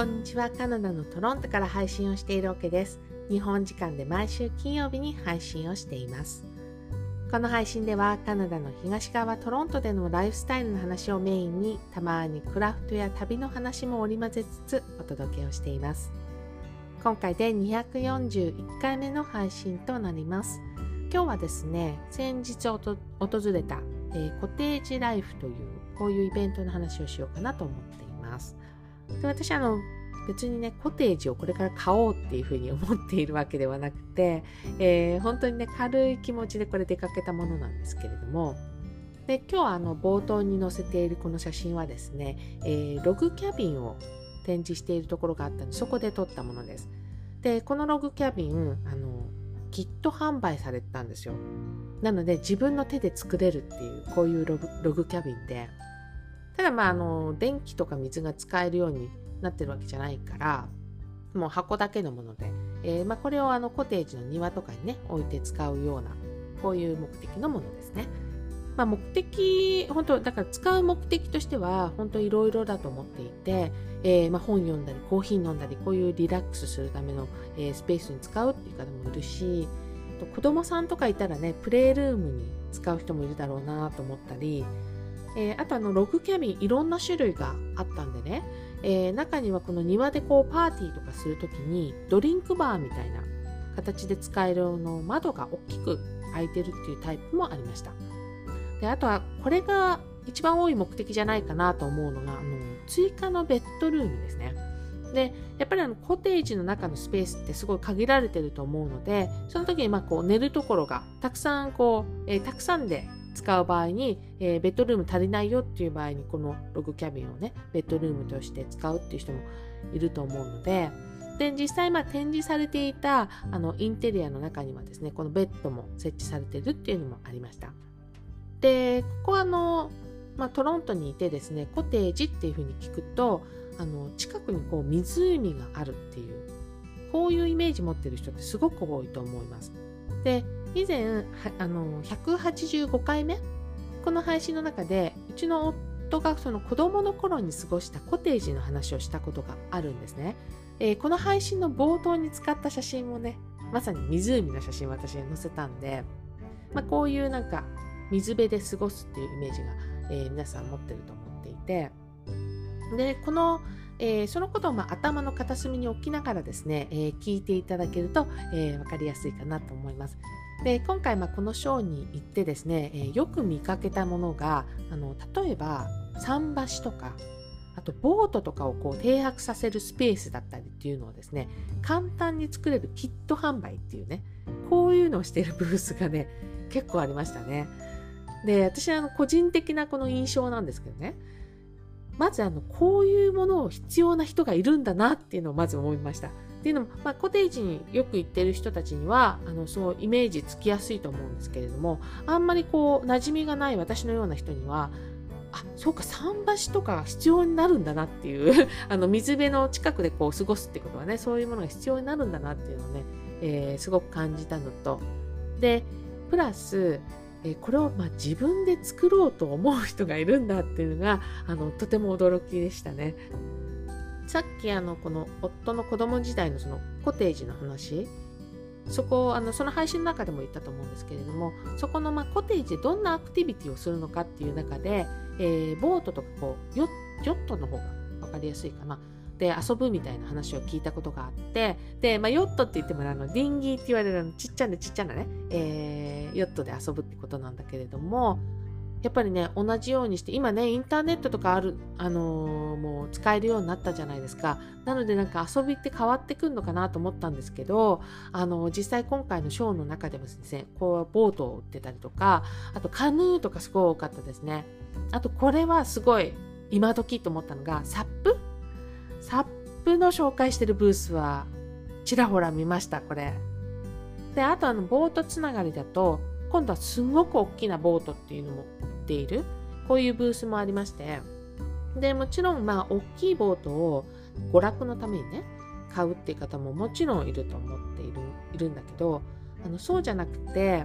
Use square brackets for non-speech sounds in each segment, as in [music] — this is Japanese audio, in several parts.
こんにちは。カナダのトロントから配信をしているわけです。日本時間で毎週金曜日に配信をしています。この配信ではカナダの東側トロントでのライフスタイルの話をメインにたまにクラフトや旅の話も織り交ぜつつお届けをしています。今回で241回目の配信となります。今日はですね、先日訪れた、えー、コテージライフというこういうイベントの話をしようかなと思っています。で私あの別にねコテージをこれから買おうっていうふうに思っているわけではなくて、えー、本当にね軽い気持ちでこれ出かけたものなんですけれどもで今日あの冒頭に載せているこの写真はですね、えー、ログキャビンを展示しているところがあったのでそこで撮ったものです。でこのログキャビンあのキット販売されてたんですよ。なので自分の手で作れるっていうこういうログログキャビンでただまああの電気とか水が使えるようになってるわけじゃないからもう箱だけのもので、えー、まあ、これをあのコテージの庭とかにね置いて使うようなこういう目的のものですね。まあ、目的本当だから使う目的としては本当いろいろだと思っていて、えー、まあ、本読んだりコーヒー飲んだりこういうリラックスするための、えー、スペースに使うっていう方もいるし子供さんとかいたらねプレイルームに使う人もいるだろうなと思ったりえー、あとあのログキャビンいろんな種類があったんでね、えー、中にはこの庭でこうパーティーとかするときにドリンクバーみたいな形で使えるの窓が大きく開いてるっていうタイプもありました。であとはこれが一番多い目的じゃないかなと思うのがあの追加のベッドルームですね。でやっぱりあのコテージの中のスペースってすごい限られてると思うのでその時にまあこう寝るところがたくさんこう、えー、たくさんで使う場合に、えー、ベッドルーム足りないよっていう場合にこのログキャビンをねベッドルームとして使うっていう人もいると思うのでで実際まあ展示されていたあのインテリアの中にはですねこのベッドも設置されてるっていうのもありました。でここはあの、まあ、トロントにいてですねコテージっていうふうに聞くとあの近くにこう湖があるっていうこういうイメージ持ってる人ってすごく多いと思います。で以前あの185回目？この配信の中でうちの夫がその子供の頃に過ごしたコテージの話をしたことがあるんですね、えー、この配信の冒頭に使った写真もねまさに湖の写真を私が載せたんで、まあ、こういうなんか水辺で過ごすっていうイメージが、えー、皆さん持ってると思っていて。でこのえー、そのことをまあ頭の片隅に置きながらですね、えー、聞いていただけると、えー、分かりやすいかなと思います。で今回まあこのショーに行ってですね、えー、よく見かけたものがあの例えば桟橋とかあとボートとかをこう停泊させるスペースだったりっていうのをですね簡単に作れるキット販売っていうねこういうのをしているブースがね結構ありましたね。で私は個人的なこの印象なんですけどねまずあのこういうものを必要な人がいるんだなっていうのをまず思いました。っていうのも、まあ、コテージによく行ってる人たちにはあのそうイメージつきやすいと思うんですけれどもあんまりこう馴染みがない私のような人にはあそうか桟橋とか必要になるんだなっていう [laughs] あの水辺の近くでこう過ごすってことはねそういうものが必要になるんだなっていうのをね、えー、すごく感じたのとでプラスえこれをま自分で作ろうと思う人がいるんだっていうのがあのとても驚きでしたね。さっきあのこの夫の子供時代のそのコテージの話そこをあのその配信の中でも言ったと思うんですけれどもそこのまコテージでどんなアクティビティをするのかっていう中で、えー、ボートとかこうヨットの方が分かりやすいかなで遊ぶみたいな話を聞いたことがあってで、まあ、ヨットって言ってもあのディンギーって言われるのちっちゃなちっちゃなね、えー、ヨットで遊ぶってことなんだけれどもやっぱりね同じようにして今ねインターネットとかある、あのー、もう使えるようになったじゃないですか。なのでなんか遊びって変わってくるのかなと思ったんですけど、あのー、実際今回のショーの中でもですねこうボートを売ってたりとかあとカヌーとかすごい多かったですね。あとこれはすごい今時と思ったのがサップサップの紹介してるブースはちらほら見ましたこれ。であとあのボートつながりだと今度はすごく大きなボートっていうのも売っているこういうブースもありまして。でもちろんまあ大きいボートを娯楽のためにね買うっていう方ももちろんいると思っているいるんだけどあのそうじゃなくて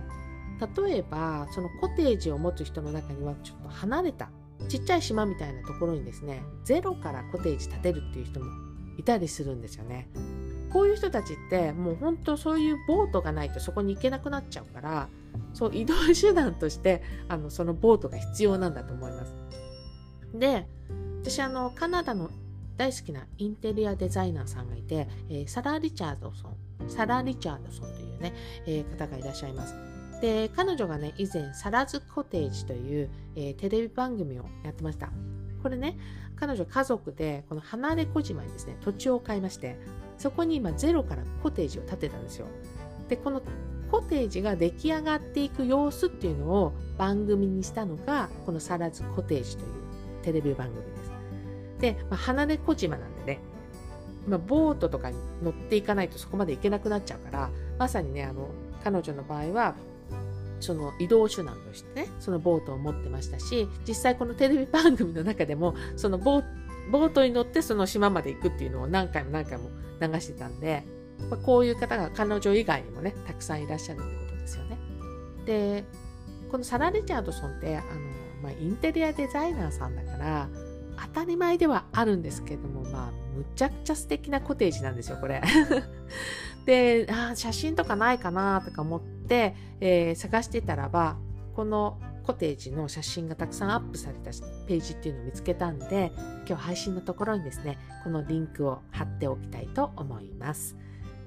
例えばそのコテージを持つ人の中にはちょっと離れたちっちゃい島みたいなところにですねゼロからコテージ建てるっていう人もいたりするんですよね。こういう人たちってもう本当そういうボートがないとそこに行けなくなっちゃうからそう移動手段としてあのそのボートが必要なんだと思います。で私あのカナダの大好きなインテリアデザイナーさんがいて、えー、サラ・リチャードソンサラ・リチャードソンというね、えー、方がいらっしゃいます。で彼女がね以前サラズコテージという、えー、テレビ番組をやってました。これね彼女家族でこの離れ小島にですね土地を買いましてそこに今ゼロからコテージを建てたんですよ。でこのコテージが出来上がっていく様子っていうのを番組にしたのがこのサラズコテージというテレビ番組です。で、まあ、離れ小島なんでねまあ、ボートとかに乗っていかないとそこまで行けなくなっちゃうからまさにねあの彼女の場合はその移動手段としてねそのボートを持ってましたし実際このテレビ番組の中でもそのボートに乗ってその島まで行くっていうのを何回も何回も流してたんで、まあ、こういう方が彼女以外にもねたくさんいらっしゃるってことですよね。でこのサラ・リチャードソンってあの、まあ、インテリアデザイナーさんだから当たり前ではあるんですけどもまあむちゃくちゃ素敵なコテージなんですよこれ。[laughs] であ写真とかないかなとか思って、えー、探してたらばこのコテージの写真がたくさんアップされたページっていうのを見つけたんで今日配信のところにですねこのリンクを貼っておきたいと思います。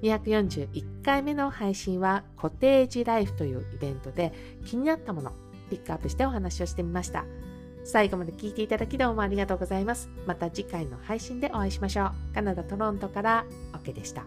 241回目の配信はコテージライフというイベントで気になったものピックアップしてお話をしてみました。最後まで聞いていただきどうもありがとうございます。また次回の配信でお会いしましょう。カナダ・トロントから OK でした。